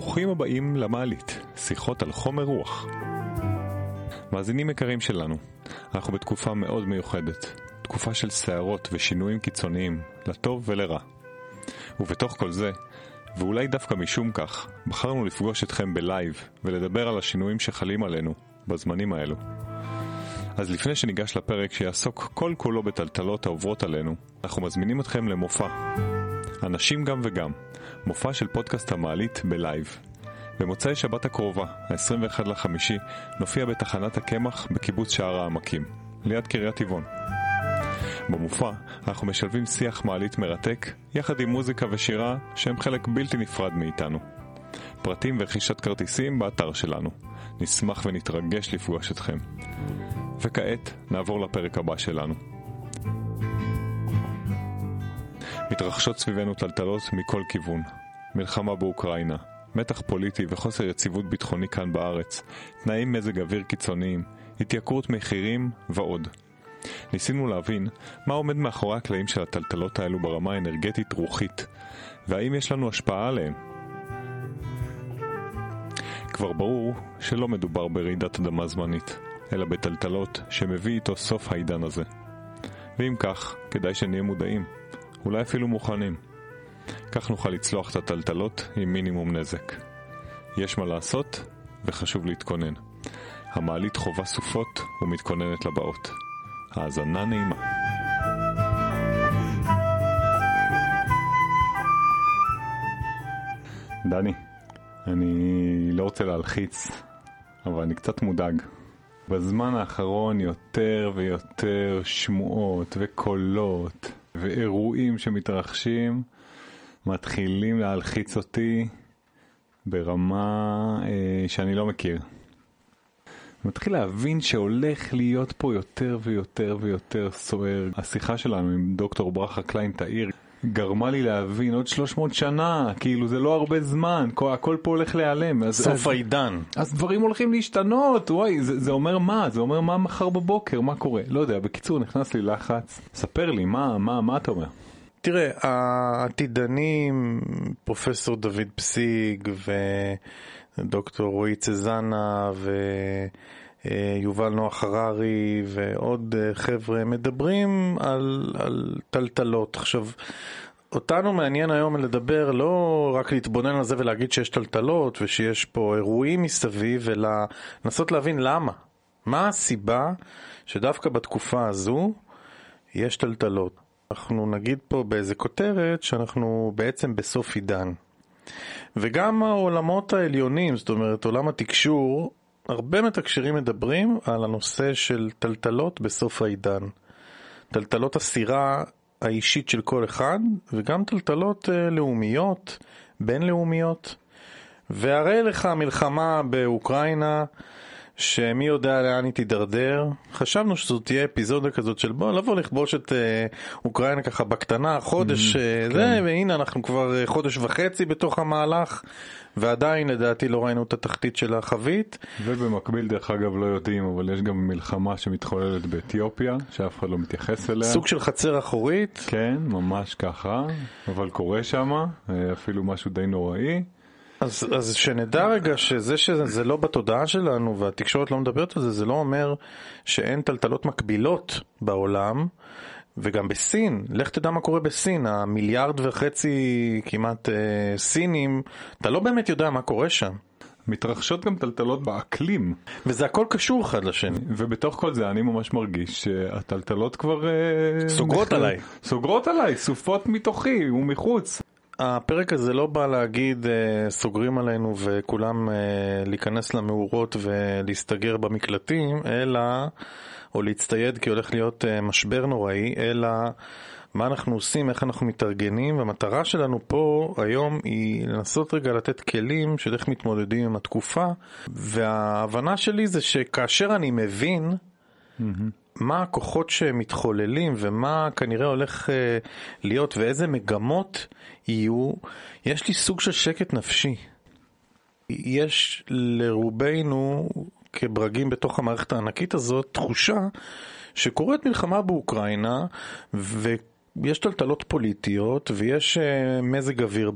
ברוכים הבאים למעלית, שיחות על חומר רוח. מאזינים יקרים שלנו, אנחנו בתקופה מאוד מיוחדת, תקופה של סערות ושינויים קיצוניים, לטוב ולרע. ובתוך כל זה, ואולי דווקא משום כך, בחרנו לפגוש אתכם בלייב ולדבר על השינויים שחלים עלינו בזמנים האלו. אז לפני שניגש לפרק שיעסוק כל כולו בטלטלות העוברות עלינו, אנחנו מזמינים אתכם למופע. אנשים גם וגם, מופע של פודקאסט המעלית בלייב. במוצאי שבת הקרובה, ה-21 לחמישי, נופיע בתחנת הקמח בקיבוץ שער העמקים, ליד קריית טבעון. במופע אנחנו משלבים שיח מעלית מרתק, יחד עם מוזיקה ושירה שהם חלק בלתי נפרד מאיתנו. פרטים ורכישת כרטיסים באתר שלנו. נשמח ונתרגש לפגוש אתכם. וכעת נעבור לפרק הבא שלנו. מתרחשות סביבנו טלטלות מכל כיוון. מלחמה באוקראינה, מתח פוליטי וחוסר יציבות ביטחוני כאן בארץ, תנאי מזג אוויר קיצוניים, התייקרות מחירים ועוד. ניסינו להבין מה עומד מאחורי הקלעים של הטלטלות האלו ברמה האנרגטית-רוחית, והאם יש לנו השפעה עליהם. כבר ברור שלא מדובר ברעידת אדמה זמנית, אלא בטלטלות שמביא איתו סוף העידן הזה. ואם כך, כדאי שנהיה מודעים, אולי אפילו מוכנים. כך נוכל לצלוח את הטלטלות עם מינימום נזק. יש מה לעשות, וחשוב להתכונן. המעלית חובה סופות ומתכוננת לבאות. האזנה נעימה. דני, אני לא רוצה להלחיץ, אבל אני קצת מודאג. בזמן האחרון יותר ויותר שמועות וקולות ואירועים שמתרחשים מתחילים להלחיץ אותי ברמה אה, שאני לא מכיר. מתחיל להבין שהולך להיות פה יותר ויותר ויותר סוער. השיחה שלנו עם דוקטור ברכה קליין תאיר גרמה לי להבין עוד 300 שנה, כאילו זה לא הרבה זמן, כל, הכל פה הולך להיעלם. אז, סוף אז, העידן. אז דברים הולכים להשתנות, וואי, זה, זה אומר מה? זה אומר מה מחר בבוקר, מה קורה? לא יודע, בקיצור נכנס לי לחץ. ספר לי, מה, מה, מה אתה אומר? תראה, העתידנים, פרופסור דוד פסיג ודוקטור רועי צזנה ויובל נוח הררי ועוד חבר'ה מדברים על, על טלטלות. עכשיו, אותנו מעניין היום לדבר לא רק להתבונן על זה ולהגיד שיש טלטלות ושיש פה אירועים מסביב, אלא לנסות להבין למה. מה הסיבה שדווקא בתקופה הזו יש טלטלות. אנחנו נגיד פה באיזה כותרת שאנחנו בעצם בסוף עידן. וגם העולמות העליונים, זאת אומרת עולם התקשור, הרבה מתקשרים מדברים על הנושא של טלטלות בסוף העידן. טלטלות הסירה האישית של כל אחד, וגם טלטלות uh, לאומיות, בינלאומיות. והרי לך המלחמה באוקראינה, שמי יודע לאן היא תידרדר. חשבנו שזאת תהיה אפיזודה כזאת של בוא לבוא לכבוש את אה, אוקראינה ככה בקטנה, חודש Mm, אה, כן. זה, והנה אנחנו כבר אה, חודש וחצי בתוך המהלך, ועדיין לדעתי לא ראינו את התחתית של החבית. ובמקביל, דרך אגב, לא יודעים, אבל יש גם מלחמה שמתחוללת באתיופיה, שאף אחד לא מתייחס אליה. סוג של חצר אחורית. כן, ממש ככה, אבל קורה שם, אפילו משהו די נוראי. אז, אז שנדע רגע שזה שזה לא בתודעה שלנו והתקשורת לא מדברת על זה, זה לא אומר שאין טלטלות מקבילות בעולם. וגם בסין, לך תדע מה קורה בסין, המיליארד וחצי כמעט אה, סינים, אתה לא באמת יודע מה קורה שם. מתרחשות גם טלטלות באקלים, וזה הכל קשור אחד לשני. ובתוך כל זה אני ממש מרגיש שהטלטלות כבר... אה, סוגרות עליי. סוגרות עליי, סופות מתוכי ומחוץ. הפרק הזה לא בא להגיד אה, סוגרים עלינו וכולם אה, להיכנס למאורות ולהסתגר במקלטים, אלא, או להצטייד כי הולך להיות אה, משבר נוראי, אלא מה אנחנו עושים, איך אנחנו מתארגנים, והמטרה שלנו פה היום היא לנסות רגע לתת כלים של איך מתמודדים עם התקופה, וההבנה שלי זה שכאשר אני מבין מה הכוחות שמתחוללים ומה כנראה הולך אה, להיות ואיזה מגמות יהיו, יש לי סוג של שקט נפשי. יש לרובנו כברגים בתוך המערכת הענקית הזאת תחושה שקורית מלחמה באוקראינה ו... יש טלטלות פוליטיות ויש אה, מזג אוויר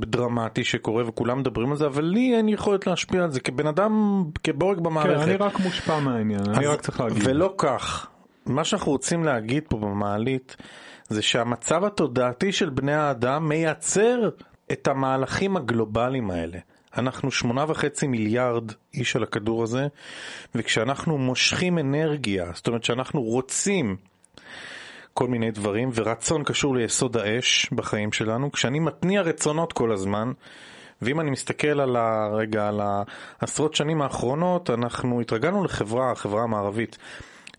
דרמטי שקורה וכולם מדברים על זה, אבל לי אין יכולת להשפיע על זה כבן אדם, כבורג כן, במערכת. אני רק מושפע מהעניין, אני רק צריך להגיד. ולא כך. מה שאנחנו רוצים להגיד פה במעלית זה שהמצב התודעתי של בני האדם מייצר את המהלכים הגלובליים האלה. אנחנו שמונה וחצי מיליארד איש על הכדור הזה, וכשאנחנו מושכים אנרגיה, זאת אומרת שאנחנו רוצים כל מיני דברים, ורצון קשור ליסוד האש בחיים שלנו, כשאני מתניע רצונות כל הזמן, ואם אני מסתכל על הרגע, על העשרות שנים האחרונות, אנחנו התרגלנו לחברה, החברה המערבית,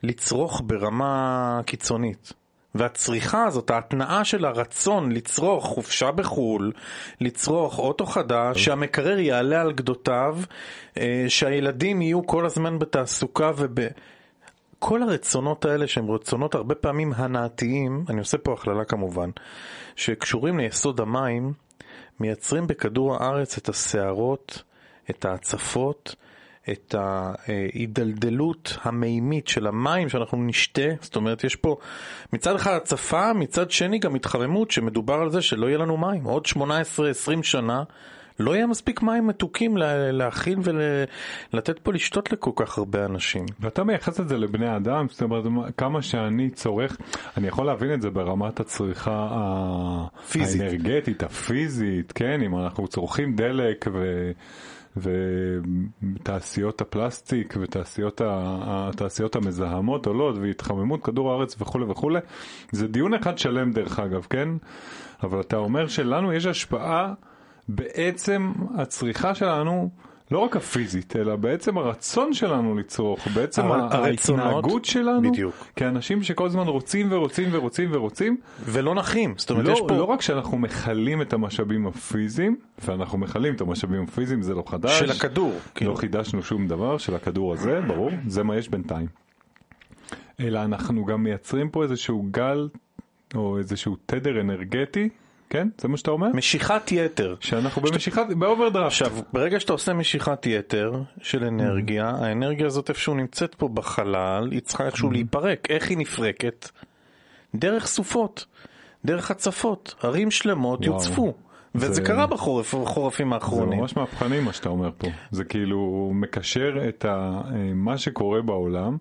לצרוך ברמה קיצונית. והצריכה הזאת, ההתנאה של הרצון לצרוך חופשה בחו"ל, לצרוך אוטו חדש, שהמקרר יעלה על גדותיו, אה, שהילדים יהיו כל הזמן בתעסוקה וב... כל הרצונות האלה שהם רצונות הרבה פעמים הנאתיים, אני עושה פה הכללה כמובן, שקשורים ליסוד המים, מייצרים בכדור הארץ את הסערות, את ההצפות, את ההידלדלות המימית של המים שאנחנו נשתה, זאת אומרת יש פה מצד אחד הצפה, מצד שני גם התחממות שמדובר על זה שלא יהיה לנו מים, עוד 18-20 שנה לא יהיה מספיק מים מתוקים לה- להכין ולתת פה לשתות לכל כך הרבה אנשים. ואתה מייחס את זה לבני אדם, זאת אומרת, מה- כמה שאני צורך, אני יכול להבין את זה ברמת הצריכה פיזית. האנרגטית, הפיזית, כן, אם אנחנו צורכים דלק ו... ותעשיות הפלסטיק ותעשיות ה- התעשיות המזהמות עולות והתחממות כדור הארץ וכולי וכולי זה דיון אחד שלם דרך אגב כן אבל אתה אומר שלנו יש השפעה בעצם הצריכה שלנו לא רק הפיזית אלא בעצם הרצון שלנו לצרוך בעצם הרצונות, ההתנהגות שלנו בדיוק. כאנשים שכל הזמן רוצים ורוצים ורוצים ורוצים ולא נחים, זאת אומרת לא, יש פה... לא רק שאנחנו מכלים את המשאבים הפיזיים, ואנחנו מכלים את המשאבים הפיזיים, זה לא חדש. של הכדור, לא כאילו. חידשנו שום דבר, של הכדור הזה, ברור, זה מה יש בינתיים. אלא אנחנו גם מייצרים פה איזשהו גל, או איזשהו תדר אנרגטי, כן? זה מה שאתה אומר? משיכת יתר. שאנחנו במשיכת, באוברדרפט. עכשיו, ברגע שאתה עושה משיכת יתר של אנרגיה, Mm-hmm. האנרגיה הזאת איפשהו נמצאת פה בחלל, היא צריכה איכשהו להיפרק. איך היא נפרקת? דרך סופות, דרך הצפות, ערים שלמות. יוצפו. וזה זה- קרה בחורף, בחורפים זה האחרונים. ממש מהפכני מה שאתה אומר פה. זה כאילו מקשר את ה, אה, מה שקורה בעולם.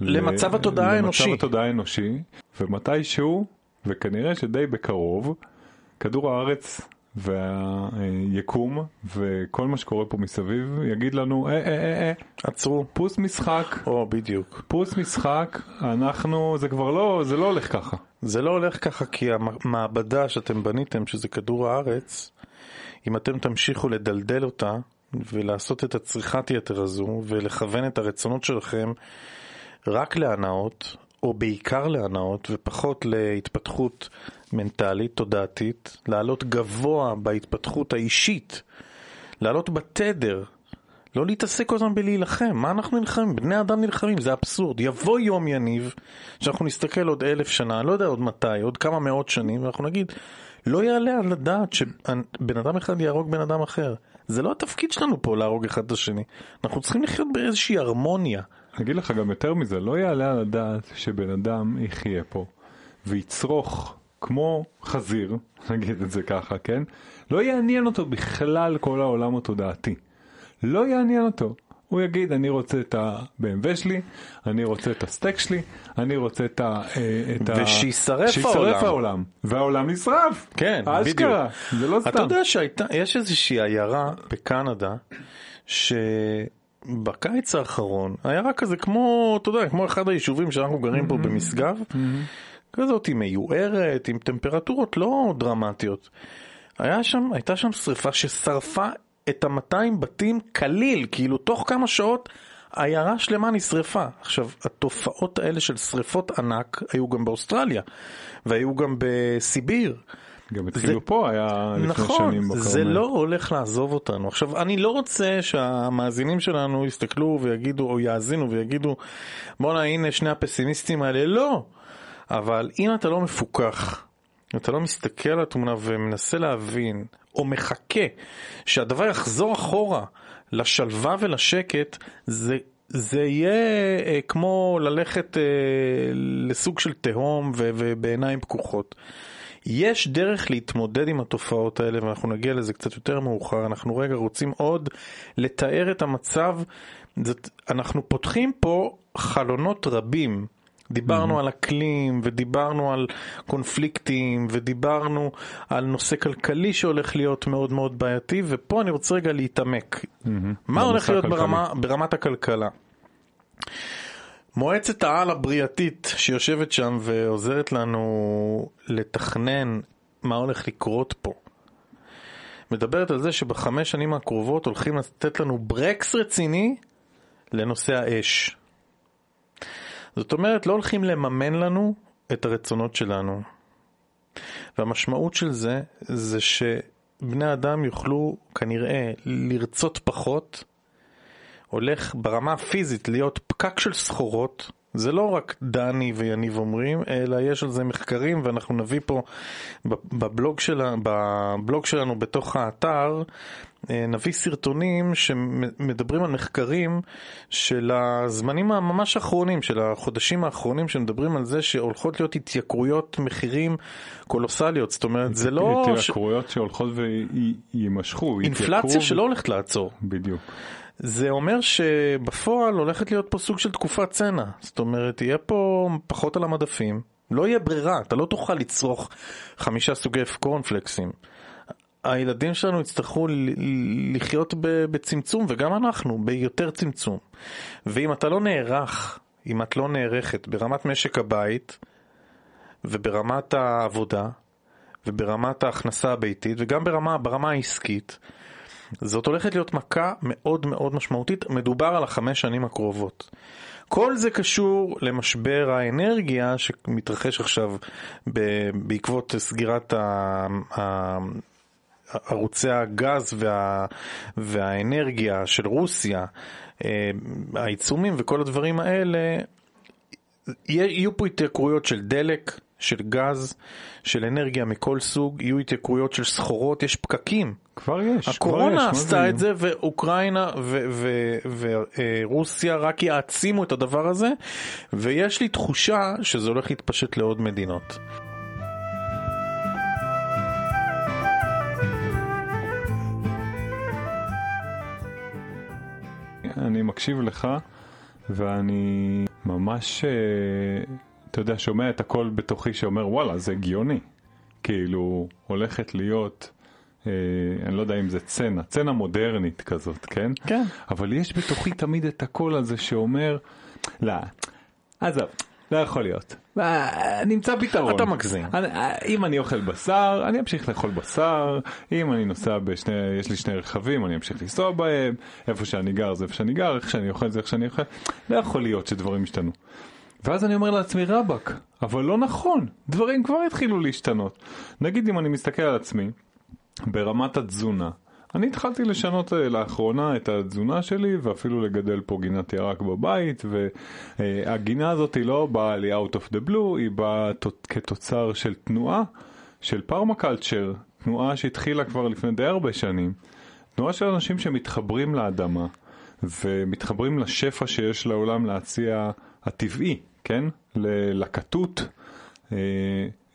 למצב התודעה האנושי. למצב התודעה האנושי, ומתישהו, וכנראה שדי בקרוב, כדור הארץ והיקום וכל מה שקורה פה מסביב יגיד לנו, אה, אה, אה, אה, עצרו. פוס משחק, או, בדיוק. פוס משחק, אנחנו, זה כבר לא, זה לא הולך ככה. זה לא הולך ככה כי המעבדה שאתם בניתם, שזה כדור הארץ, אם אתם תמשיכו לדלדל אותה ולעשות את הצריכת יתר הזו ולכוון את הרצונות שלכם רק להנאות, או בעיקר להנאות ופחות להתפתחות מנטלית, תודעתית, לעלות גבוה בהתפתחות האישית, לעלות בתדר, לא להתעסק כל הזמן בלהילחם, מה אנחנו נלחמים? בני אדם נלחמים, זה אבסורד. יבוא יום יניב, שאנחנו נסתכל עוד אלף שנה, לא יודע עוד מתי, עוד כמה מאות שנים, ואנחנו נגיד, לא יעלה על הדעת שבן אדם אחד יהרוג בן אדם אחר. זה לא התפקיד שלנו פה להרוג אחד את השני. אנחנו צריכים לחיות באיזושהי הרמוניה. אני אגיד לך גם יותר מזה, לא יעלה על הדעת שבן אדם יחיה פה ויצרוך כמו חזיר, נגיד את זה ככה, כן? לא יעניין אותו בכלל כל העולם התודעתי. לא יעניין אותו. הוא יגיד, אני רוצה את ה-BMW שלי, אני רוצה את הסטייק שלי, אני רוצה את ה... אה, את ושישרף שישרף העולם. העולם. והעולם נשרף. כן, אשכרה. זה לא סתם. אתה יודע שיש איזושהי עיירה בקנדה, שבקיץ האחרון, עיירה כזה כמו, אתה יודע, כמו אחד היישובים שאנחנו גרים פה במשגב, כזאת היא מיוערת, עם טמפרטורות לא דרמטיות. היה שם, הייתה שם שריפה ששרפה את ה-200 בתים כליל, כאילו תוך כמה שעות עיירה שלמה נשרפה. עכשיו, התופעות האלה של שריפות ענק היו גם באוסטרליה, והיו גם בסיביר. גם התחילו פה, היה לפני נכון, שנים בכרמל. זה לא הולך לעזוב אותנו. עכשיו, אני לא רוצה שהמאזינים שלנו יסתכלו ויגידו, או יאזינו ויגידו, בואנה, הנה שני הפסימיסטים האלה. לא. אבל אם אתה לא מפוקח, אם אתה לא מסתכל על התמונה ומנסה להבין, או מחכה שהדבר יחזור אחורה לשלווה ולשקט, זה זה יהיה אה, כמו ללכת אה, לסוג של תהום ובעיניים פקוחות. יש דרך להתמודד עם התופעות האלה ואנחנו נגיע לזה קצת יותר מאוחר, אנחנו רגע רוצים עוד לתאר את המצב, אנחנו פותחים פה חלונות רבים. דיברנו mm-hmm. על אקלים ודיברנו על קונפליקטים ודיברנו על נושא כלכלי שהולך להיות מאוד מאוד בעייתי ופה אני רוצה רגע להתעמק. Mm-hmm. מה הולך להיות ברמה, ברמת הכלכלה? מועצת העל הבריאתית שיושבת שם ועוזרת לנו לתכנן מה הולך לקרות פה. מדברת על זה שבחמש שנים הקרובות הולכים לתת לנו ברקס רציני לנושא האש. זאת אומרת, לא הולכים לממן לנו את הרצונות שלנו. והמשמעות של זה, זה שבני אדם יוכלו כנראה לרצות פחות, הולך ברמה הפיזית להיות פקק של סחורות, זה לא רק דני ויניב אומרים, אלא יש על זה מחקרים ואנחנו נביא פה בבלוג, שלה, בבלוג שלנו בתוך האתר, נביא סרטונים שמדברים על מחקרים של הזמנים הממש האחרונים, של החודשים האחרונים, שמדברים על זה שהולכות להיות התייקרויות מחירים קולוסליות, זאת אומרת זה לא... התייקרויות שהולכות ויימשכו. אינפלציה שלא הולכת לעצור. בדיוק. זה אומר שבפועל הולכת להיות פה סוג של תקופת צנע. זאת אומרת, יהיה פה פחות על המדפים, לא יהיה ברירה, אתה לא תוכל לצרוך חמישה סוגי קורנפלקסים. הילדים שלנו יצטרכו לחיות בצמצום, וגם אנחנו, ביותר צמצום. ואם אתה לא נערך, אם את לא נערכת ברמת משק הבית, וברמת העבודה, וברמת ההכנסה הביתית, וגם ברמה, ברמה העסקית, זאת הולכת להיות מכה מאוד מאוד משמעותית, מדובר על החמש שנים הקרובות. כל זה קשור למשבר האנרגיה שמתרחש עכשיו בעקבות סגירת ערוצי הגז וה, והאנרגיה של רוסיה, אה, העיצומים וכל הדברים האלה, יהיו פה התייקרויות של דלק, של גז, של אנרגיה מכל סוג, יהיו התייקרויות של סחורות, יש פקקים. כבר יש. הקורונה עשתה את זה, ואוקראינה ורוסיה רק יעצימו את הדבר הזה, ויש לי תחושה שזה הולך להתפשט לעוד מדינות. אני מקשיב לך, ואני ממש... אה, אתה יודע, שומע את הכל בתוכי שאומר, וואלה, זה הגיוני. כאילו, הולכת להיות, אה, אני לא יודע אם זה צנע, צנע מודרנית כזאת, כן? כן. אבל יש בתוכי תמיד את הקול הזה שאומר, לא, עזוב, לא יכול להיות. אה, נמצא פתרון. אתה מגזים. אה, אם אני אוכל בשר, אני אמשיך לאכול בשר. אם אני נוסע בשני, יש לי שני רכבים, אני אמשיך לנסוע בהם. איפה שאני גר זה איפה שאני גר, איך שאני אוכל זה איך שאני אוכל. לא יכול להיות שדברים ישתנו. ואז אני אומר לעצמי רבאק, אבל לא נכון, דברים כבר התחילו להשתנות. נגיד אם אני מסתכל על עצמי, ברמת התזונה, אני התחלתי לשנות אה, לאחרונה את התזונה שלי ואפילו לגדל פה גינת ירק בבית והגינה הזאת היא לא באה לי out of the blue, היא באה כתוצר של תנועה של פרמקלצ'ר, תנועה שהתחילה כבר לפני די הרבה שנים, תנועה של אנשים שמתחברים לאדמה ומתחברים לשפע שיש לעולם להציע הטבעי. כן? ללקטות. אה,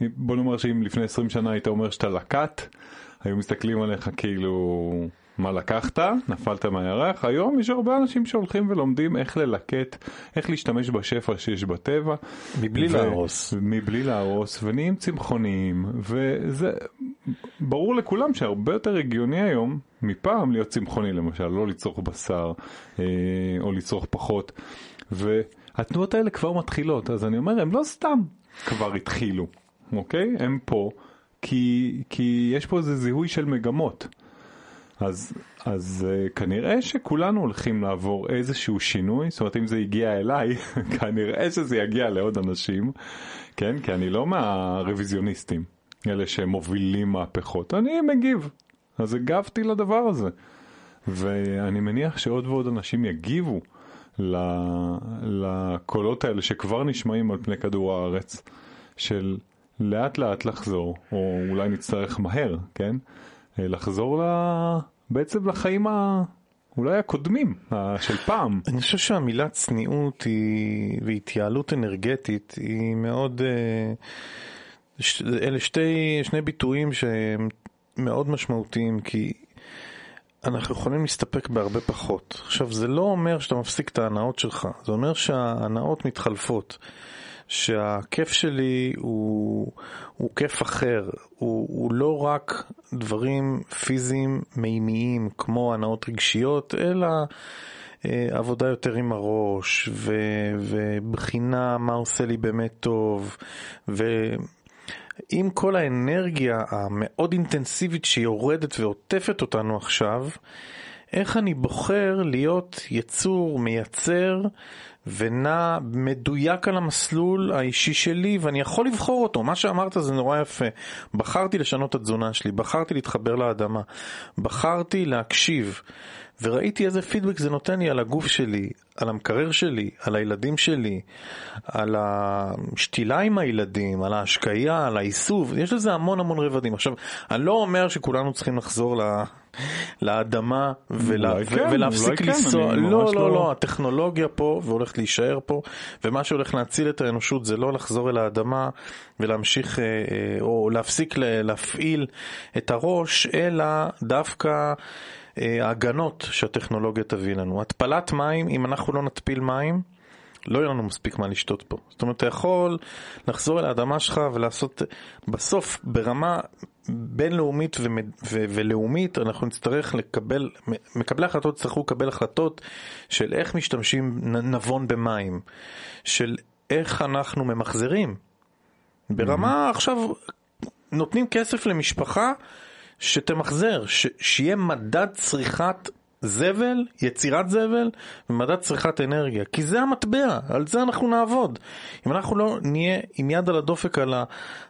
בוא נאמר שאם לפני 20 שנה היית אומר שאתה לקט, היו מסתכלים עליך כאילו, מה לקחת? נפלת מהירח? היום יש הרבה אנשים שהולכים ולומדים איך ללקט, איך להשתמש בשפע שיש בטבע. מבלי ו- להרוס. מבלי להרוס, ונהיים צמחוניים, וזה ברור לכולם שהרבה יותר הגיוני היום מפעם להיות צמחוני למשל, לא לצרוך בשר, אה, או לצרוך פחות. ו... התנועות האלה כבר מתחילות, אז אני אומר, הם לא סתם כבר התחילו, אוקיי? הם פה, כי, כי יש פה איזה זיהוי של מגמות. אז, אז uh, כנראה שכולנו הולכים לעבור איזשהו שינוי, זאת אומרת אם זה הגיע אליי, כנראה שזה יגיע לעוד אנשים, כן? כי אני לא מהרוויזיוניסטים, אלה שמובילים מהפכות, אני מגיב, אז הגבתי לדבר הזה. ואני מניח שעוד ועוד אנשים יגיבו לקולות האלה שכבר נשמעים על פני כדור הארץ, של לאט לאט לחזור, או אולי נצטרך מהר, כן? לחזור ל... בעצם לחיים אולי הקודמים, של פעם. אני חושב שהמילה צניעות היא, והתייעלות אנרגטית היא מאוד, אלה שתי, שני ביטויים שהם מאוד משמעותיים, כי אנחנו יכולים להסתפק בהרבה פחות. עכשיו, זה לא אומר שאתה מפסיק את ההנאות שלך, זה אומר שההנאות מתחלפות. שהכיף שלי הוא, הוא כיף אחר, הוא, הוא לא רק דברים פיזיים מימיים כמו הנאות רגשיות, אלא אה, עבודה יותר עם הראש, ו, ובחינה מה עושה לי באמת טוב, ועם כל האנרגיה המאוד אינטנסיבית שיורדת ועוטפת אותנו עכשיו, איך אני בוחר להיות יצור, מייצר, ונע מדויק על המסלול האישי שלי ואני יכול לבחור אותו. מה שאמרת זה נורא יפה. בחרתי לשנות את התזונה שלי, בחרתי להתחבר לאדמה, בחרתי להקשיב. וראיתי איזה פידבק זה נותן לי על הגוף שלי, על המקרר שלי, על הילדים שלי, על השתילה עם הילדים, על ההשקיה, על האיסוף, יש לזה המון המון רבדים. עכשיו, אני לא אומר שכולנו צריכים לחזור ל... לאדמה ולה... כן, ולהפסיק לנסוע, כן, לא, לא, לא, לא, הטכנולוגיה פה והולכת להישאר פה, ומה שהולך להציל את האנושות זה לא לחזור אל האדמה ולהמשיך, אה, אה, או להפסיק להפעיל את הראש, אלא דווקא... אה, ההגנות שהטכנולוגיה תביא לנו. התפלת מים, אם אנחנו לא נטפיל מים, לא יהיה לנו מספיק מה לשתות פה. זאת אומרת, אתה יכול לחזור אל האדמה שלך ולעשות, בסוף, ברמה בינלאומית ו- ו- ולאומית, אנחנו נצטרך לקבל, מקבלי החלטות יצטרכו לקבל החלטות של איך משתמשים נבון במים, של איך אנחנו ממחזרים. ברמה mm-hmm. עכשיו, נותנים כסף למשפחה שתמחזר, ש- שיהיה מדד צריכת זבל, יצירת זבל ומדד צריכת אנרגיה, כי זה המטבע, על זה אנחנו נעבוד. אם אנחנו לא נהיה עם יד על הדופק על, ה,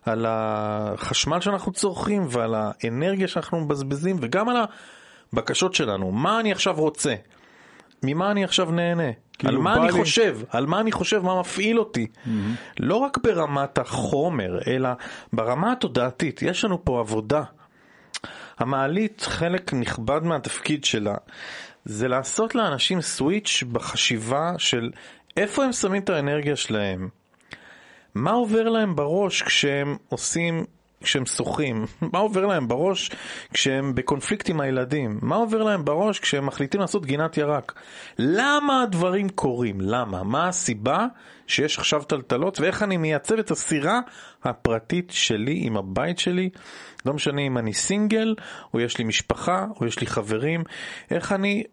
על החשמל שאנחנו צורכים ועל האנרגיה שאנחנו מבזבזים וגם על הבקשות שלנו, מה אני עכשיו רוצה? ממה אני עכשיו נהנה? כאילו על מה אני לי... חושב? על מה אני חושב? מה מפעיל אותי? Mm-hmm. לא רק ברמת החומר, אלא ברמה התודעתית. יש לנו פה עבודה. המעלית, חלק נכבד מהתפקיד שלה, זה לעשות לאנשים סוויץ' בחשיבה של איפה הם שמים את האנרגיה שלהם. מה עובר להם בראש כשהם עושים, כשהם שוחים? מה עובר להם בראש כשהם בקונפליקט עם הילדים? מה עובר להם בראש כשהם מחליטים לעשות גינת ירק? למה הדברים קורים? למה? מה הסיבה שיש עכשיו טלטלות ואיך אני מייצב את הסירה הפרטית שלי עם הבית שלי? לא משנה אם אני סינגל, או יש לי משפחה, או יש לי חברים, איך אני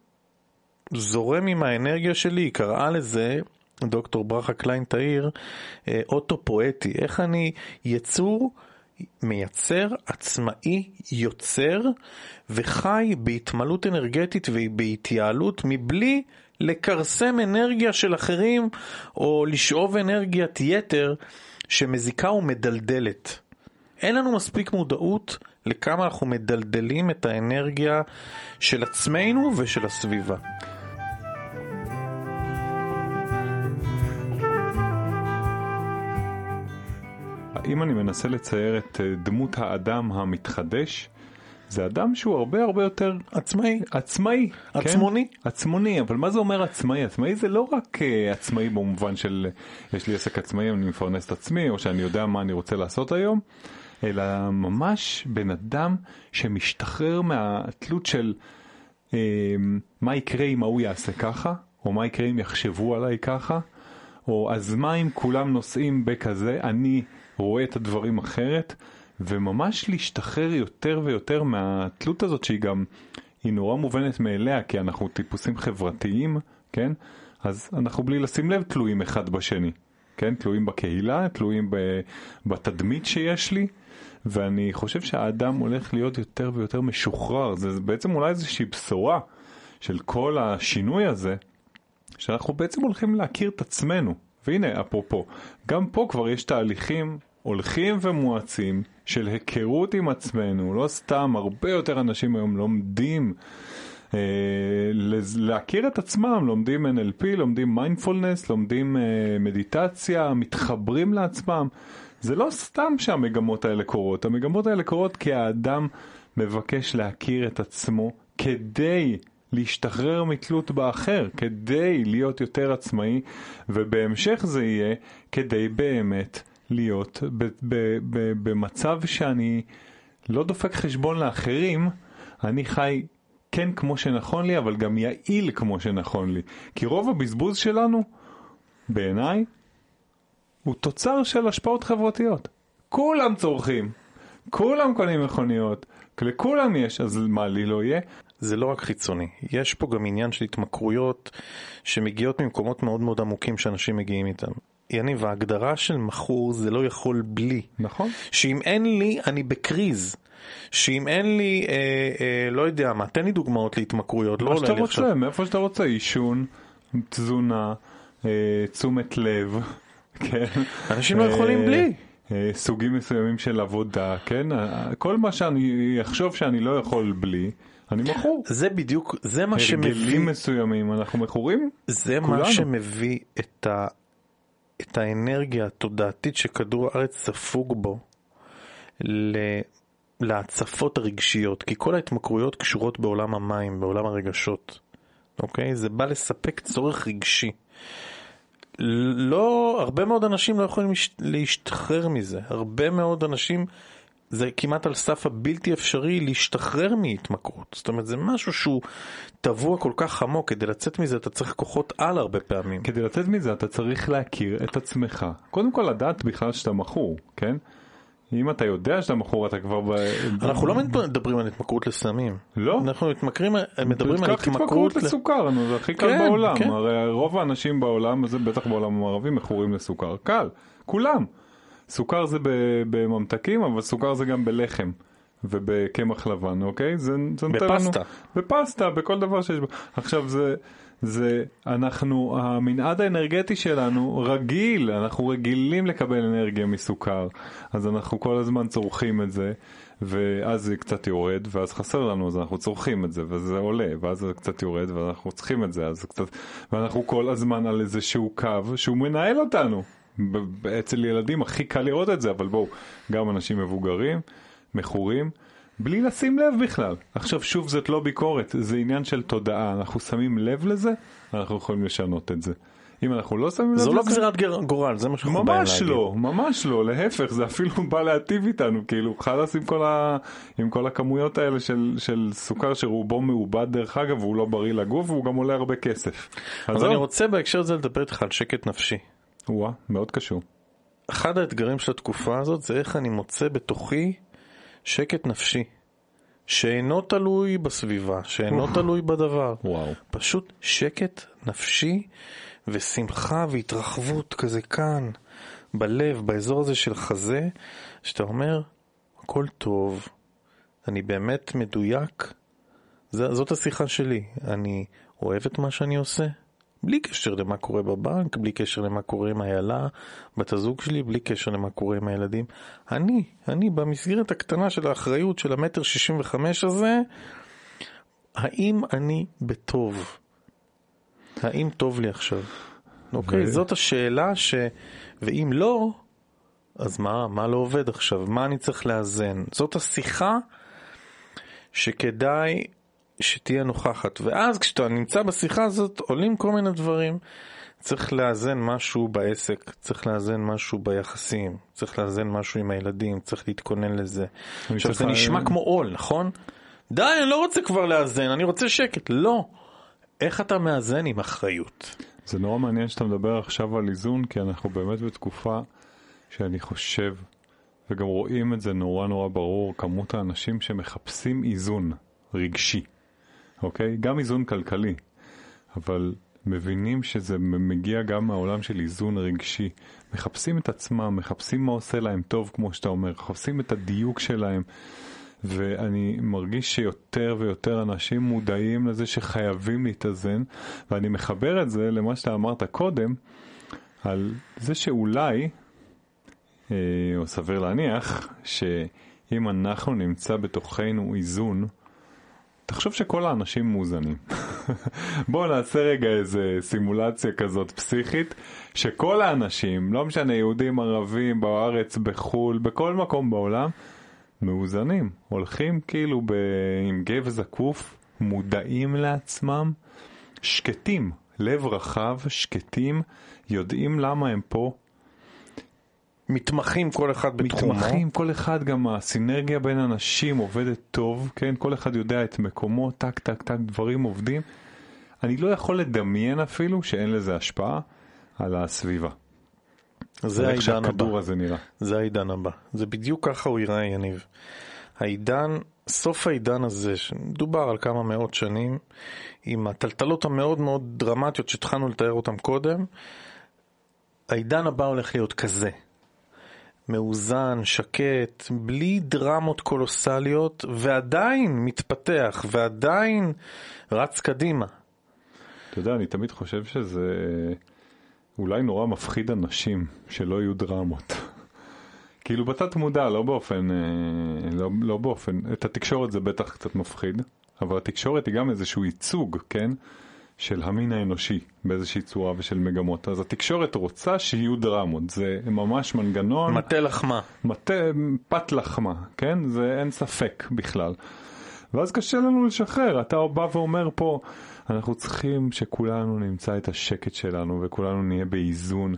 זורם עם האנרגיה שלי, היא קראה לזה, דוקטור ברכה קליין תאיר, אה, אוטו-פואטי, איך אני יצור, מייצר, עצמאי, יוצר, וחי בהתמלות אנרגטית ובהתייעלות מבלי לכרסם אנרגיה של אחרים, או לשאוב אנרגיית יתר שמזיקה ומדלדלת. אין לנו מספיק מודעות לכמה אנחנו מדלדלים את האנרגיה של עצמנו ושל הסביבה. אם אני מנסה לצייר את אה, דמות האדם המתחדש, זה אדם שהוא הרבה הרבה יותר עצמאי. עצמאי. כן? עצמוני. כן? עצמוני, אבל מה זה אומר עצמאי? עצמאי זה לא רק uh, עצמאי במובן של יש לי עסק עצמאי, אני מפרנס את עצמי, או שאני יודע מה אני רוצה לעשות היום, אלא ממש בן אדם שמשתחרר מהתלות של אה, מה יקרה אם ההוא יעשה ככה, או מה יקרה אם יחשבו עליי ככה, או אז מה אם כולם נוסעים בכזה, אני רואה את הדברים אחרת, וממש להשתחרר יותר ויותר מהתלות הזאת שהיא גם, היא נורא מובנת מאליה, כי אנחנו טיפוסים חברתיים, כן? אז אנחנו בלי לשים לב תלויים אחד בשני, כן? תלויים בקהילה, תלויים בתדמית שיש לי. ואני חושב שהאדם הולך להיות יותר ויותר משוחרר, זה בעצם אולי איזושהי בשורה של כל השינוי הזה, שאנחנו בעצם הולכים להכיר את עצמנו. והנה, אפרופו, גם פה כבר יש תהליכים הולכים ומואצים של היכרות עם עצמנו, לא סתם, הרבה יותר אנשים היום לומדים אה, להכיר את עצמם, לומדים NLP, לומדים מיינדפולנס, לומדים אה, מדיטציה, מתחברים לעצמם. זה לא סתם שהמגמות האלה קורות, המגמות האלה קורות כי האדם מבקש להכיר את עצמו כדי להשתחרר מתלות באחר, כדי להיות יותר עצמאי, ובהמשך זה יהיה כדי באמת להיות במצב שאני לא דופק חשבון לאחרים, אני חי כן כמו שנכון לי, אבל גם יעיל כמו שנכון לי. כי רוב הבזבוז שלנו, בעיניי, הוא תוצר של השפעות חברתיות. כולם צורכים, כולם קונים מכוניות, לכולם יש, אז מה לי לא יהיה? זה לא רק חיצוני, יש פה גם עניין של התמכרויות שמגיעות ממקומות מאוד מאוד עמוקים שאנשים מגיעים איתם. יניב, ההגדרה של מכור זה לא יכול בלי. נכון. שאם אין לי, אני בקריז. שאם אין לי, אה, אה, לא יודע מה, תן לי דוגמאות להתמכרויות, לא מה עולה שאתה לי עכשיו. רוצה, מאיפה שאתה רוצה, עישון, תזונה, אה, תשומת לב, כן. אנשים לא אה, יכולים בלי. אה, סוגים מסוימים של עבודה, כן? אה, כל מה שאני אחשוב שאני לא יכול בלי, אני מכור. זה בדיוק, זה מה שמביא, הרגלים מסוימים, אנחנו מכורים? זה מה כולנו. שמביא את, ה, את האנרגיה התודעתית שכדור הארץ ספוג בו ל, להצפות הרגשיות, כי כל ההתמכרויות קשורות בעולם המים, בעולם הרגשות, אוקיי? זה בא לספק צורך רגשי. לא, הרבה מאוד אנשים לא יכולים להש- להשתחרר מזה. הרבה מאוד אנשים, זה כמעט על סף הבלתי אפשרי להשתחרר מהתמכרות. זאת אומרת, זה משהו שהוא טבוע כל כך עמוק, כדי לצאת מזה אתה צריך כוחות על הרבה פעמים. כדי לצאת מזה אתה צריך להכיר את עצמך. קודם כל לדעת בכלל שאתה מכור, כן? אם אתה יודע שאתה מכור אתה כבר ב... אנחנו לא מדברים על התמכרות לסמים. לא. אנחנו מתמכרים, מדברים על התמכרות... ל- לסוכר, נו, זה הכי קל כן, בעולם. כן. הרי רוב האנשים בעולם, הזה בטח בעולם המערבי, מכורים לסוכר. קל, כולם. סוכר זה בממתקים, אבל סוכר זה גם בלחם. ובקמח לבן, אוקיי? זה, זה נותן בפסטה. לנו... בפסטה, בכל דבר שיש בו. עכשיו זה, זה, אנחנו, המנעד האנרגטי שלנו רגיל, אנחנו רגילים לקבל אנרגיה מסוכר. אז אנחנו כל הזמן צורכים את זה, ואז זה קצת יורד, ואז חסר לנו, אז אנחנו צורכים את זה, וזה עולה, ואז זה קצת יורד, ואנחנו צריכים את זה, אז זה קצת... ואנחנו כל הזמן על איזשהו קו שהוא מנהל אותנו. אצל ילדים הכי קל לראות את זה, אבל בואו, גם אנשים מבוגרים, מכורים, בלי לשים לב בכלל. עכשיו שוב, זאת לא ביקורת, זה עניין של תודעה. אנחנו שמים לב לזה, אנחנו יכולים לשנות את זה. אם אנחנו לא שמים לב זו לא לזה... גזירת גורל, זה מה שאנחנו באים ממש להגיד. לא, ממש לא, להפך, זה אפילו בא להטיב איתנו, כאילו, חלאס עם כל, ה... עם כל הכמויות האלה של, של סוכר שרובו מעובד דרך אגב, והוא לא בריא לגוף, והוא גם עולה הרבה כסף. אז זהו. אני רוצה בהקשר הזה לדבר איתך על שקט נפשי. וואה, מאוד קשור. אחד האתגרים של התקופה הזאת זה איך אני מוצא בתוכי שקט נפשי. שאינו תלוי בסביבה, שאינו תלוי בדבר. וואו. פשוט שקט נפשי ושמחה והתרחבות כזה כאן, בלב, באזור הזה של חזה, שאתה אומר, הכל טוב, אני באמת מדויק, זאת השיחה שלי, אני אוהב את מה שאני עושה, בלי קשר למה קורה בבנק, בלי קשר למה קורה עם איילה, בת הזוג שלי, בלי קשר למה קורה עם הילדים. אני, אני במסגרת הקטנה של האחריות של המטר שישים וחמש הזה, האם אני בטוב? האם טוב לי עכשיו? אוקיי, ו- זאת השאלה ש... ואם לא, אז מה, מה לא עובד עכשיו? מה אני צריך לאזן? זאת השיחה שכדאי שתהיה נוכחת. ואז כשאתה נמצא בשיחה הזאת עולים כל מיני דברים. צריך לאזן משהו בעסק, צריך לאזן משהו ביחסים, צריך לאזן משהו עם הילדים, צריך להתכונן לזה. עכשיו זה נשמע כמו עול, נכון? די, אני לא רוצה כבר לאזן, אני רוצה שקט. לא. איך אתה מאזן עם אחריות? זה נורא מעניין שאתה מדבר עכשיו על איזון, כי אנחנו באמת בתקופה שאני חושב, וגם רואים את זה נורא נורא ברור, כמות האנשים שמחפשים איזון רגשי, אוקיי? גם איזון כלכלי, אבל מבינים שזה מגיע גם מהעולם של איזון רגשי. מחפשים את עצמם, מחפשים מה עושה להם טוב, כמו שאתה אומר, מחפשים את הדיוק שלהם. ואני מרגיש שיותר ויותר אנשים מודעים לזה שחייבים להתאזן, ואני מחבר את זה למה שאתה אמרת קודם, על זה שאולי, אה, או סביר להניח, שאם אנחנו נמצא בתוכנו איזון, תחשוב שכל האנשים מאוזנים. בואו נעשה רגע איזה סימולציה כזאת פסיכית, שכל האנשים, לא משנה יהודים, ערבים, בארץ, בחו"ל, בכל מקום בעולם, מאוזנים. הולכים כאילו ב... עם גב זקוף מודעים לעצמם, שקטים, לב רחב, שקטים, יודעים למה הם פה, מתמחים כל אחד בתחומו. מתמחים, כל אחד גם הסינרגיה בין אנשים עובדת טוב, כן? כל אחד יודע את מקומו, טק טק טק, דברים עובדים. אני לא יכול לדמיין אפילו שאין לזה השפעה על הסביבה. זה איך העידן הבא. הזה נראה. זה העידן הבא. זה בדיוק ככה הוא ייראה, יניב. העידן, סוף העידן הזה, שמדובר על כמה מאות שנים, עם הטלטלות המאוד מאוד דרמטיות שהתחלנו לתאר אותן קודם, העידן הבא הולך להיות כזה. מאוזן, שקט, בלי דרמות קולוסליות, ועדיין מתפתח, ועדיין רץ קדימה. אתה יודע, אני תמיד חושב שזה אולי נורא מפחיד אנשים שלא יהיו דרמות. כאילו בתת מודע, לא באופן, אה, לא, לא באופן, את התקשורת זה בטח קצת מפחיד, אבל התקשורת היא גם איזשהו ייצוג, כן? של המין האנושי באיזושהי צורה ושל מגמות. אז התקשורת רוצה שיהיו דרמות, זה ממש מנגנון, מטה לחמה. מטה, פת לחמה, כן? זה אין ספק בכלל. ואז קשה לנו לשחרר, אתה בא ואומר פה, אנחנו צריכים שכולנו נמצא את השקט שלנו וכולנו נהיה באיזון.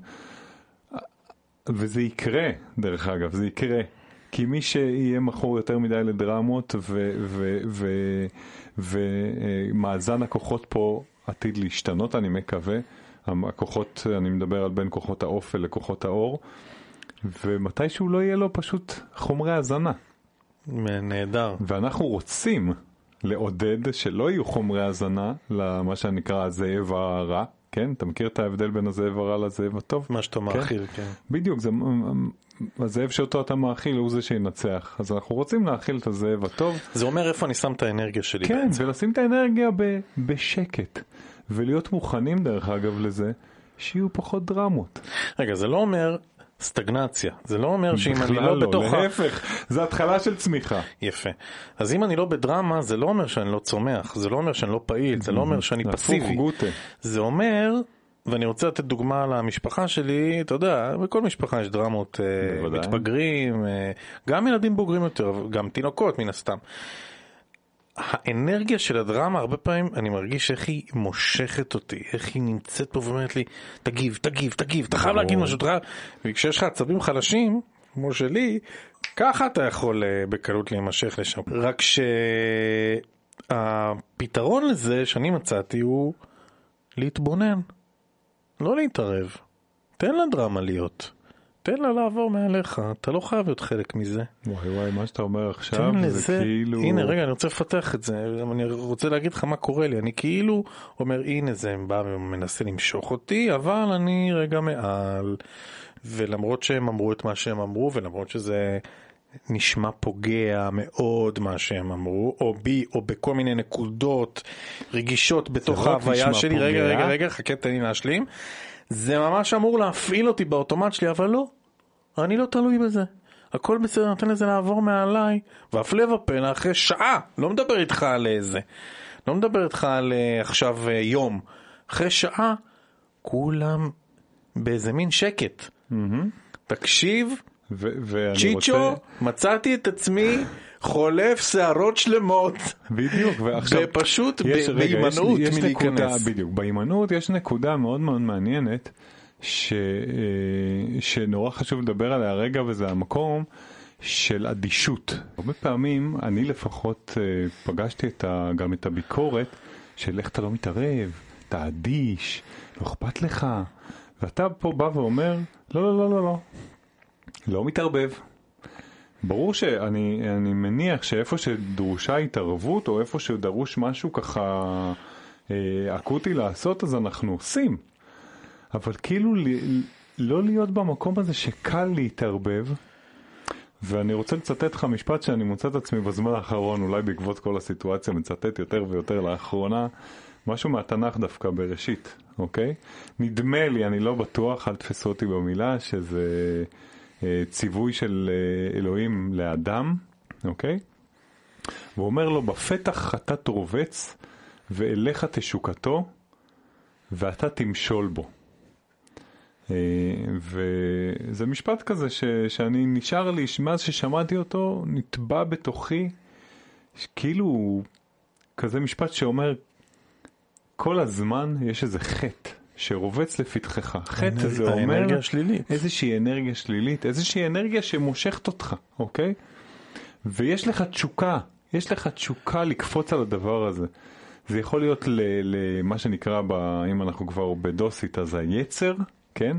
וזה יקרה, דרך אגב, זה יקרה. כי מי שיהיה מכור יותר מדי לדרמות ומאזן הכוחות פה עתיד להשתנות, אני מקווה. הכוחות, אני מדבר על בין כוחות האופל לכוחות האור, ומתישהו לא יהיה לו פשוט חומרי הזנה. נהדר. ואנחנו רוצים לעודד שלא יהיו חומרי הזנה למה שנקרא הזאב הרע, כן? אתה מכיר את ההבדל בין הזאב הרע לזאב הטוב? מה שאתה מאכיל, כן. בדיוק, זה, הזאב שאותו אתה מאכיל הוא זה שינצח. אז אנחנו רוצים להאכיל את הזאב הטוב. זה אומר איפה אני שם את האנרגיה שלי כן, בעצם. ולשים את האנרגיה ב, בשקט. ולהיות מוכנים, דרך אגב, לזה, שיהיו פחות דרמות. רגע, זה לא אומר סטגנציה. זה לא אומר שאם אני בכלל לא בתוך... ה- להפך, זה התחלה של צמיחה. יפה. אז אם אני לא בדרמה, זה לא אומר שאני לא צומח, זה לא אומר שאני לא פעיל, זה לא אומר שאני פסיבי. זה אומר, ואני רוצה לתת דוגמה למשפחה שלי, אתה יודע, בכל משפחה יש דרמות, אה, בוודאי. מתבגרים, אה, גם ילדים בוגרים יותר, גם תינוקות מן הסתם. האנרגיה של הדרמה, הרבה פעמים אני מרגיש איך היא מושכת אותי, איך היא נמצאת פה ואומרת לי, תגיב, תגיב, תגיב, אתה חייב. להגיד משהו, אתה חייב... וכשיש לך עצבים חלשים, כמו שלי, ככה אתה יכול אה, בקלות להימשך לשם. רק שהפתרון לזה שאני מצאתי הוא להתבונן, לא להתערב. תן לדרמה להיות. תן לה לעבור מעליך, אתה לא חייב להיות חלק מזה. וואי וואי, מה שאתה אומר עכשיו זה לזה, כאילו... הנה רגע אני רוצה לפתח את זה, אני רוצה להגיד לך מה קורה לי, אני כאילו אומר הנה זה בא ומנסה למשוך אותי, אבל אני רגע מעל, ולמרות שהם אמרו את מה שהם אמרו, ולמרות שזה נשמע פוגע מאוד מה שהם אמרו, או בי, או בכל מיני נקודות רגישות בתוך לא ההוויה שלי, רגע פוגע. רגע רגע, חכה תן לי להשלים, זה ממש אמור להפעיל אותי באוטומט שלי, אבל לא, אני לא תלוי בזה. הכל בסדר, נותן לזה לעבור מעליי, והפלא ופלא, אחרי שעה, לא מדבר איתך על איזה, לא מדבר איתך על אה, עכשיו אה, יום, אחרי שעה, כולם באיזה מין שקט. תקשיב, ו- ואני צ'יצ'ו, רוצה... מצאתי את עצמי חולף שערות שלמות. בדיוק, ועכשיו... ופשוט בהימנעות מלהיכנס. בדיוק, בהימנעות יש נקודה מאוד מאוד מעניינת, ש, אה, שנורא חשוב לדבר עליה הרגע, וזה המקום של אדישות. הרבה פעמים, אני לפחות אה, פגשתי את ה, גם את הביקורת של איך אתה לא מתערב, אתה אדיש, לא אכפת לך, ואתה פה בא ואומר, לא, לא, לא, לא, לא, לא מתערבב. ברור שאני אני מניח שאיפה שדרושה התערבות או איפה שדרוש משהו ככה אה, אקוטי לעשות אז אנחנו עושים. אבל כאילו ל, לא להיות במקום הזה שקל להתערבב. ואני רוצה לצטט לך משפט שאני מוצא את עצמי בזמן האחרון, אולי בעקבות כל הסיטואציה, מצטט יותר ויותר לאחרונה, משהו מהתנ"ך דווקא בראשית, אוקיי? נדמה לי, אני לא בטוח, אל תפסו אותי במילה, שזה ציווי של אה, אלוהים לאדם, אוקיי? והוא אומר לו, בפתח אתה תרובץ, ואליך תשוקתו, ואתה תמשול בו. אה, וזה משפט כזה ש, שאני נשאר לי, מאז ששמעתי אותו, נטבע בתוכי, כאילו כזה משפט שאומר, כל הזמן יש איזה חטא שרובץ לפתחך. חטא זה אומר האנרגיה השלילית. איזושהי אנרגיה שלילית, איזושהי אנרגיה שמושכת אותך, אוקיי? ויש לך תשוקה, יש לך תשוקה לקפוץ על הדבר הזה. זה יכול להיות למה שנקרא, ב, אם אנחנו כבר בדוסית, אז היצר, כן?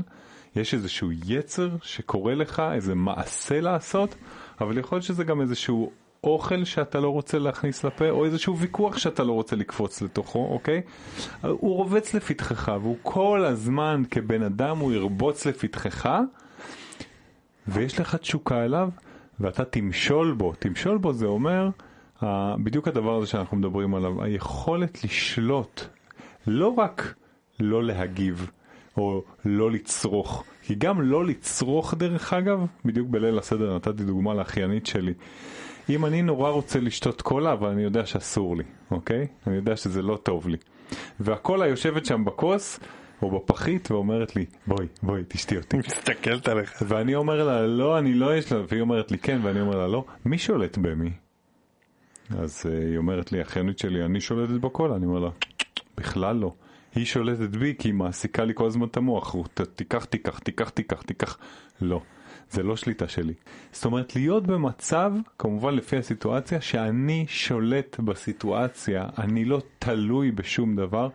יש איזשהו יצר שקורה לך, איזה מעשה לעשות, אבל יכול להיות שזה גם איזשהו אוכל שאתה לא רוצה להכניס לפה, או איזשהו ויכוח שאתה לא רוצה לקפוץ לתוכו, אוקיי? הוא רובץ לפתחך, והוא כל הזמן כבן אדם הוא ירבוץ לפתחך, ויש לך תשוקה אליו, ואתה תמשול בו. תמשול בו זה אומר, בדיוק הדבר הזה שאנחנו מדברים עליו, היכולת לשלוט, לא רק לא להגיב, או לא לצרוך. כי גם לא לצרוך דרך אגב, בדיוק בליל הסדר נתתי דוגמה לאחיינית שלי. אם אני נורא רוצה לשתות קולה, אבל אני יודע שאסור לי, אוקיי? אני יודע שזה לא טוב לי. והקולה יושבת שם בכוס, או בפחית, ואומרת לי, בואי, בואי, תשתי אותי. מסתכלת עליך. ואני אומר לה, לא, אני לא יש לה, והיא אומרת לי, כן, ואני אומר לה, לא. מי שולט במי? אז uh, היא אומרת לי, אחיינית שלי, אני שולטת בקולה. אני אומר לה, בכלל לא. היא שולטת בי כי היא מעסיקה לי כל הזמן את המוח. תיקח, תיקח, תיקח, תיקח, תיקח. לא. זה לא שליטה שלי. זאת אומרת, להיות במצב, כמובן לפי הסיטואציה, שאני שולט בסיטואציה, אני לא תלוי בשום דבר,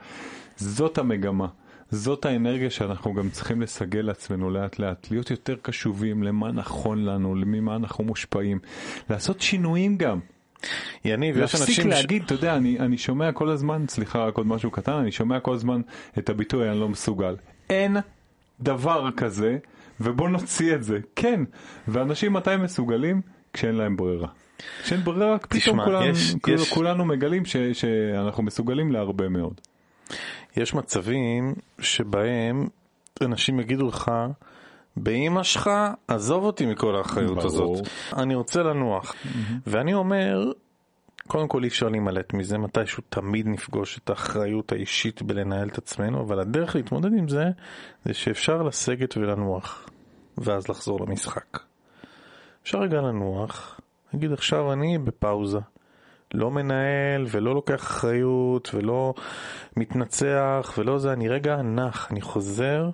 זאת המגמה. זאת האנרגיה שאנחנו גם צריכים לסגל לעצמנו לאט לאט, להיות יותר קשובים למה נכון לנו, ממה אנחנו מושפעים, לעשות שינויים גם. יניב, יש אנשים... להפסיק להגיד. אתה יודע, אני, אני שומע כל הזמן, סליחה רק עוד משהו קטן, אני שומע כל הזמן את הביטוי אני לא מסוגל. אין דבר כזה ובוא נוציא את זה. כן, ואנשים מתי מסוגלים? כשאין להם ברירה. כשאין ברירה, פתאום כולנו, יש, כולנו, יש... כולנו מגלים ש, שאנחנו מסוגלים להרבה מאוד. יש מצבים שבהם אנשים יגידו לך, באמא שלך, עזוב אותי מכל האחריות ברור. הזאת. אני רוצה לנוח. Mm-hmm. ואני אומר, קודם כל אי אפשר להימלט מזה, מתישהו תמיד נפגוש את האחריות האישית בלנהל את עצמנו, אבל הדרך להתמודד עם זה, זה שאפשר לסגת ולנוח, ואז לחזור למשחק. אפשר רגע לנוח, נגיד עכשיו אני בפאוזה, לא מנהל ולא לוקח אחריות ולא מתנצח ולא זה, אני רגע נח, אני חוזר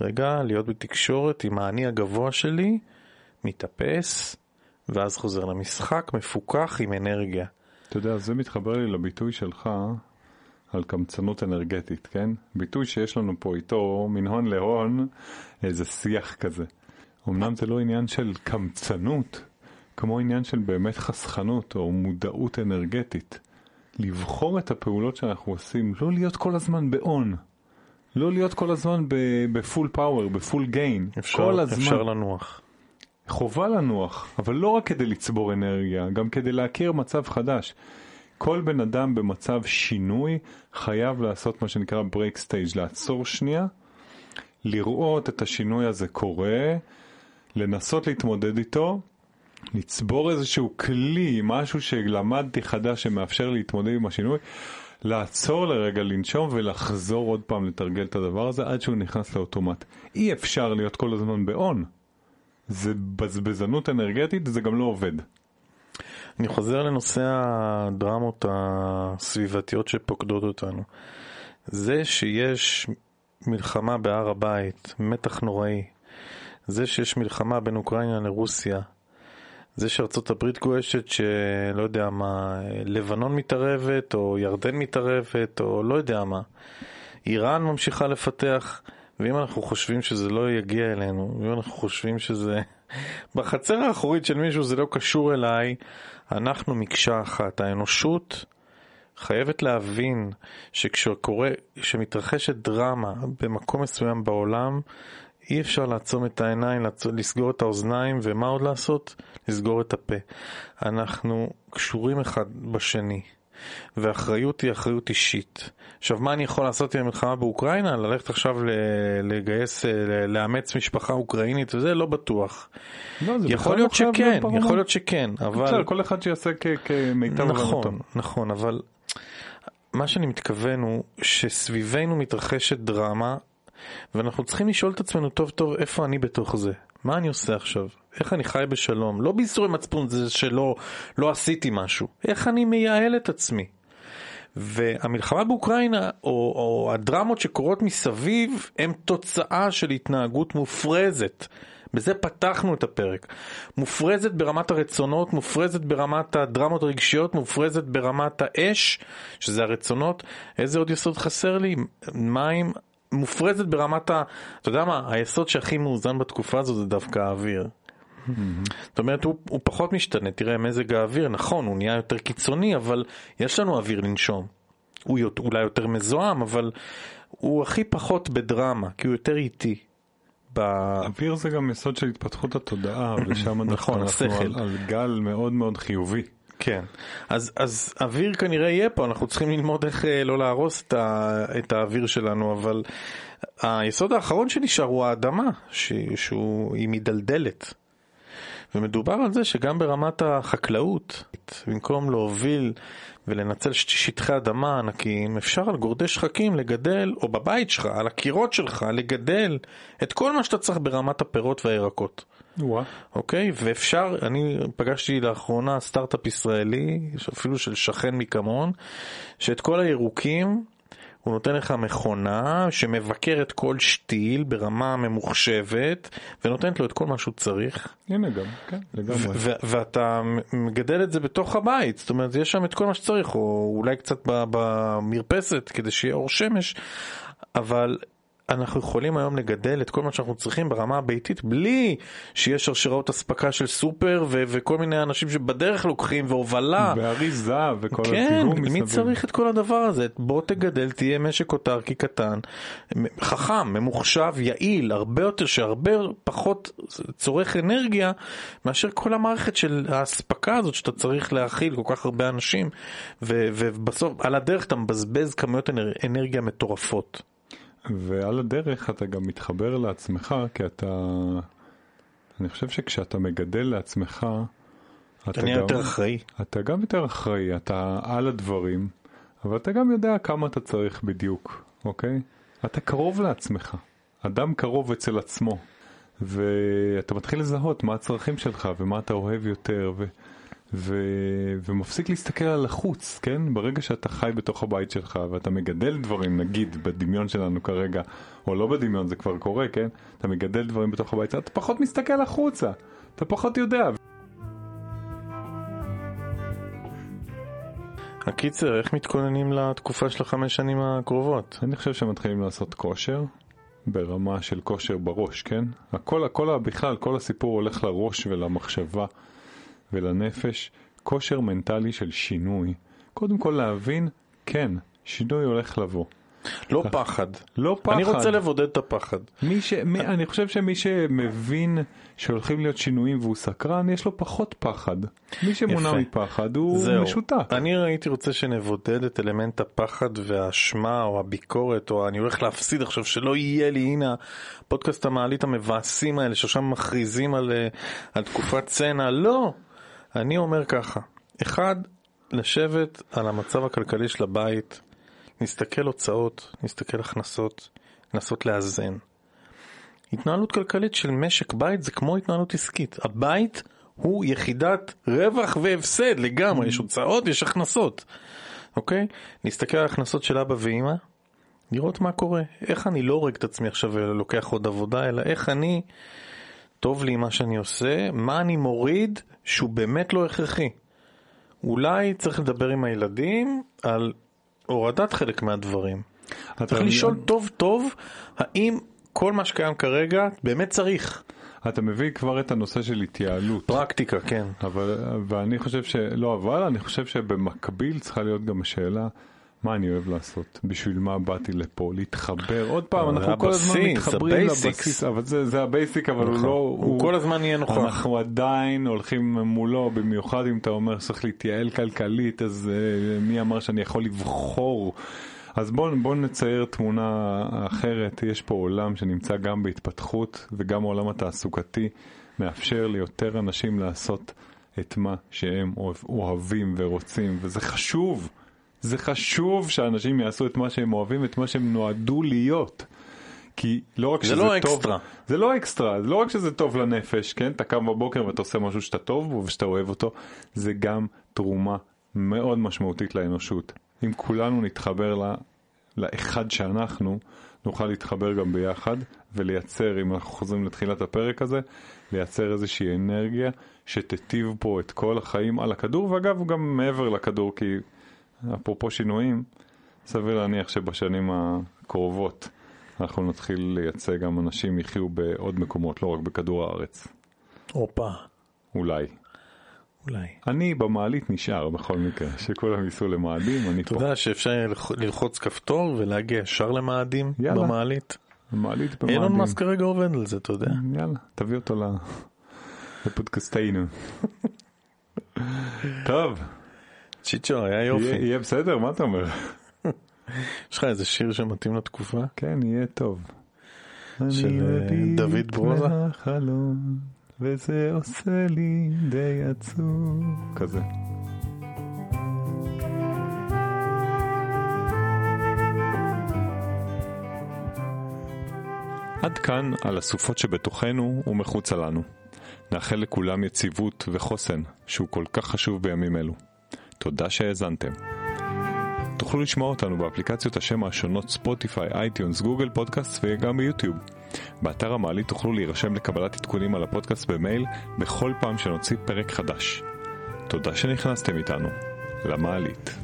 רגע להיות בתקשורת עם האני הגבוה שלי, מתאפס, ואז חוזר למשחק מפוקח עם אנרגיה. אתה יודע, זה מתחבר לי לביטוי שלך על קמצנות אנרגטית, כן? ביטוי שיש לנו פה איתו, מן הון להון, איזה שיח כזה. אמנם זה לא עניין של קמצנות, כמו עניין של באמת חסכנות או מודעות אנרגטית. לבחור את הפעולות שאנחנו עושים, לא להיות כל הזמן באון. לא להיות כל הזמן בפול פאוור, בפול גיין. אפשר, כל הזמן. אפשר לנוח. חובה לנוח, אבל לא רק כדי לצבור אנרגיה, גם כדי להכיר מצב חדש. כל בן אדם במצב שינוי חייב לעשות מה שנקרא break stage, לעצור שנייה, לראות את השינוי הזה קורה, לנסות להתמודד איתו, לצבור איזשהו כלי, משהו שלמדתי חדש שמאפשר להתמודד עם השינוי, לעצור לרגע, לנשום ולחזור עוד פעם לתרגל את הדבר הזה עד שהוא נכנס לאוטומט. אי אפשר להיות כל הזמן באון. זה בזבזנות אנרגטית, זה גם לא עובד. אני חוזר לנושא הדרמות הסביבתיות שפוקדות אותנו. זה שיש מלחמה בהר הבית, מתח נוראי, זה שיש מלחמה בין אוקראינה לרוסיה, זה שארצות הברית גועשת שלא יודע מה, לבנון מתערבת או ירדן מתערבת או לא יודע מה, איראן ממשיכה לפתח ואם אנחנו חושבים שזה לא יגיע אלינו, ואם אנחנו חושבים שזה בחצר האחורית של מישהו זה לא קשור אליי, אנחנו מקשה אחת. האנושות חייבת להבין שכשקורה, כשמתרחשת דרמה במקום מסוים בעולם, אי אפשר לעצום את העיניים, לסגור את האוזניים, ומה עוד לעשות? לסגור את הפה. אנחנו קשורים אחד בשני. ואחריות היא אחריות אישית. עכשיו, מה אני יכול לעשות עם המלחמה באוקראינה? ללכת עכשיו לגייס, לאמץ משפחה אוקראינית וזה? לא בטוח. לא, יכול להיות לא שכן, יכול להיות שכן, אבל... בסדר, כל אחד שיעשה כמיטב נכון, נכון, אבל מה שאני מתכוון הוא שסביבנו מתרחשת דרמה, ואנחנו צריכים לשאול את עצמנו טוב טוב איפה אני בתוך זה. מה אני עושה עכשיו? איך אני חי בשלום? לא בייסורי מצפון זה שלא לא עשיתי משהו. איך אני מייעל את עצמי? והמלחמה באוקראינה, או, או הדרמות שקורות מסביב, הם תוצאה של התנהגות מופרזת. בזה פתחנו את הפרק. מופרזת ברמת הרצונות, מופרזת ברמת הדרמות הרגשיות, מופרזת ברמת האש, שזה הרצונות. איזה עוד יסוד חסר לי? מים. מופרזת ברמת ה... אתה יודע מה? היסוד שהכי מאוזן בתקופה הזו זה דווקא האוויר. זאת אומרת, הוא, הוא פחות משתנה. תראה, מזג האוויר, נכון, הוא נהיה יותר קיצוני, אבל יש לנו אוויר לנשום. הוא אולי יותר מזוהם, אבל הוא הכי פחות בדרמה, כי הוא יותר איטי. ב... אוויר זה גם יסוד של התפתחות התודעה, ושם נכון, אנחנו על, על גל מאוד מאוד חיובי. כן, אז, אז אוויר כנראה יהיה פה, אנחנו צריכים ללמוד איך אה, לא להרוס את, ה, את האוויר שלנו, אבל היסוד האחרון שנשאר הוא האדמה, ש, שהיא מדלדלת. ומדובר על זה שגם ברמת החקלאות, במקום להוביל ולנצל שטחי אדמה ענקיים, אפשר על גורדי שחקים לגדל, או בבית שלך, על הקירות שלך, לגדל את כל מה שאתה צריך ברמת הפירות והירקות. אוקיי? ואפשר, אני פגשתי לאחרונה סטארט-אפ ישראלי, אפילו של שכן מקמון, שאת כל הירוקים הוא נותן לך מכונה שמבקרת כל שתיל ברמה ממוחשבת ונותנת לו את כל מה שהוא צריך. הנה גם, כן, לגמרי. ואתה מגדל את זה בתוך הבית, זאת אומרת יש שם את כל מה שצריך, או אולי קצת במרפסת כדי שיהיה אור שמש, אבל אנחנו יכולים היום לגדל את כל מה שאנחנו צריכים ברמה הביתית בלי שיש שרשראות אספקה של סופר ו- וכל מיני אנשים שבדרך לוקחים והובלה. ואריזה וכל כן, הסיבוב מסביב. כן, מי צריך את כל הדבר הזה? בוא תגדל, תהיה משק אוטרקי קטן, חכם, ממוחשב, יעיל, הרבה יותר, שהרבה פחות צורך אנרגיה מאשר כל המערכת של האספקה הזאת שאתה צריך להכיל כל כך הרבה אנשים ו- ובסוף על הדרך אתה מבזבז כמויות אנרגיה מטורפות. ועל הדרך אתה גם מתחבר לעצמך, כי אתה... אני חושב שכשאתה מגדל לעצמך, אתה נהיה יותר אחראי. אתה גם יותר אחראי, אתה על הדברים, אבל אתה גם יודע כמה אתה צריך בדיוק, אוקיי? אתה קרוב לעצמך. אדם קרוב אצל עצמו. ואתה מתחיל לזהות מה הצרכים שלך ומה אתה אוהב יותר, ו... ו... ומפסיק להסתכל על החוץ, כן? ברגע שאתה חי בתוך הבית שלך ואתה מגדל דברים, נגיד בדמיון שלנו כרגע, או לא בדמיון, זה כבר קורה, כן? אתה מגדל דברים בתוך הבית, אתה פחות מסתכל החוצה, אתה פחות יודע. הקיצר, איך מתכוננים לתקופה של החמש שנים הקרובות? אני חושב שמתחילים לעשות כושר, ברמה של כושר בראש, כן? הכל, הכל, בכלל, כל הסיפור הולך לראש ולמחשבה. ולנפש כושר מנטלי של שינוי. קודם כל להבין, כן, שינוי הולך לבוא. לא פחד. לא פחד. אני רוצה לבודד את הפחד. מי ש... מי... אני חושב שמי שמבין שהולכים להיות שינויים והוא סקרן, יש לו פחות פחד. מי שמונע מפחד הוא זהו. משותק. אני הייתי רוצה שנבודד את אלמנט הפחד והאשמה או הביקורת, או אני הולך להפסיד עכשיו שלא יהיה לי, הנה הפודקאסט המעלית המבאסים האלה ששם מכריזים על, אה, על תקופת צנע. לא. אני אומר ככה, אחד, לשבת על המצב הכלכלי של הבית, נסתכל הוצאות, נסתכל הכנסות, לנסות לאזן. התנהלות כלכלית של משק בית זה כמו התנהלות עסקית. הבית הוא יחידת רווח והפסד לגמרי, יש הוצאות, יש הכנסות. אוקיי? נסתכל על הכנסות של אבא ואימא, לראות מה קורה. איך אני לא הורג את עצמי עכשיו ולוקח עוד עבודה, אלא איך אני, טוב לי מה שאני עושה, מה אני מוריד שהוא באמת לא הכרחי. אולי צריך לדבר עם הילדים על הורדת חלק מהדברים. צריך לשאול טוב טוב האם כל מה שקיים כרגע באמת צריך. אתה מביא כבר את הנושא של התייעלות. פרקטיקה, כן. אבל, ואני חושב ש... לא, אבל אני חושב שבמקביל צריכה להיות גם השאלה מה אני אוהב לעשות? בשביל מה באתי לפה? להתחבר? עוד פעם, אנחנו כל הזמן מתחברים לבסיס, אבל זה, זה ה basic, אבל הוא נכון. לא... הוא כל הזמן יהיה נוכח. אנחנו עדיין הולכים מולו, במיוחד אם אתה אומר שצריך להתייעל כלכלית, אז אה, מי אמר שאני יכול לבחור? אז בואו בוא נצייר תמונה אחרת, יש פה עולם שנמצא גם בהתפתחות וגם העולם התעסוקתי מאפשר ליותר אנשים לעשות את מה שהם אוהבים ורוצים, וזה חשוב. זה חשוב שאנשים יעשו את מה שהם אוהבים, את מה שהם נועדו להיות. כי לא רק שזה לא טוב, אקסטרה. זה לא אקסטרה, זה לא רק שזה טוב לנפש, כן? אתה קם בבוקר ואתה עושה משהו שאתה טוב בו ושאתה אוהב אותו, זה גם תרומה מאוד משמעותית לאנושות. אם כולנו נתחבר ל, לאחד שאנחנו, נוכל להתחבר גם ביחד ולייצר, אם אנחנו חוזרים לתחילת הפרק הזה, לייצר איזושהי אנרגיה שתיטיב פה את כל החיים על הכדור, ואגב גם מעבר לכדור, כי אפרופו שינויים, סביר להניח שבשנים הקרובות אנחנו נתחיל לייצא גם אנשים יחיו בעוד מקומות, לא רק בכדור הארץ. הופה, אולי. אולי. אני במעלית נשאר בכל מקרה, שכולם ייסעו למאדים, אני אתה פה. יודע שאפשר ללח- ללחוץ כפתור ולהגיע ישר למאדים יאללה. במעלית? אילון במאדים. מאסק כרגע עובד על זה, אתה יודע. יאללה, תביא אותו ל- לפודקאסטיינו. טוב, צ'יצ'ו, היה יהיה יופי. יהיה בסדר, מה אתה אומר? יש לך איזה שיר שמתאים לתקופה? כן, יהיה טוב. של, אני אה, מביט דוד ברוזה? מהחלון, וזה עושה לי די עצוב. כזה. עד כאן על הסופות שבתוכנו ומחוצה לנו. נאחל לכולם יציבות וחוסן, שהוא כל כך חשוב בימים אלו. תודה שהאזנתם. תוכלו לשמוע אותנו באפליקציות השמע השונות ספוטיפיי, אייטיונס, גוגל פודקאסט וגם ביוטיוב. באתר המעלית תוכלו להירשם לקבלת עדכונים על הפודקאסט במייל בכל פעם שנוציא פרק חדש. תודה שנכנסתם איתנו למעלית.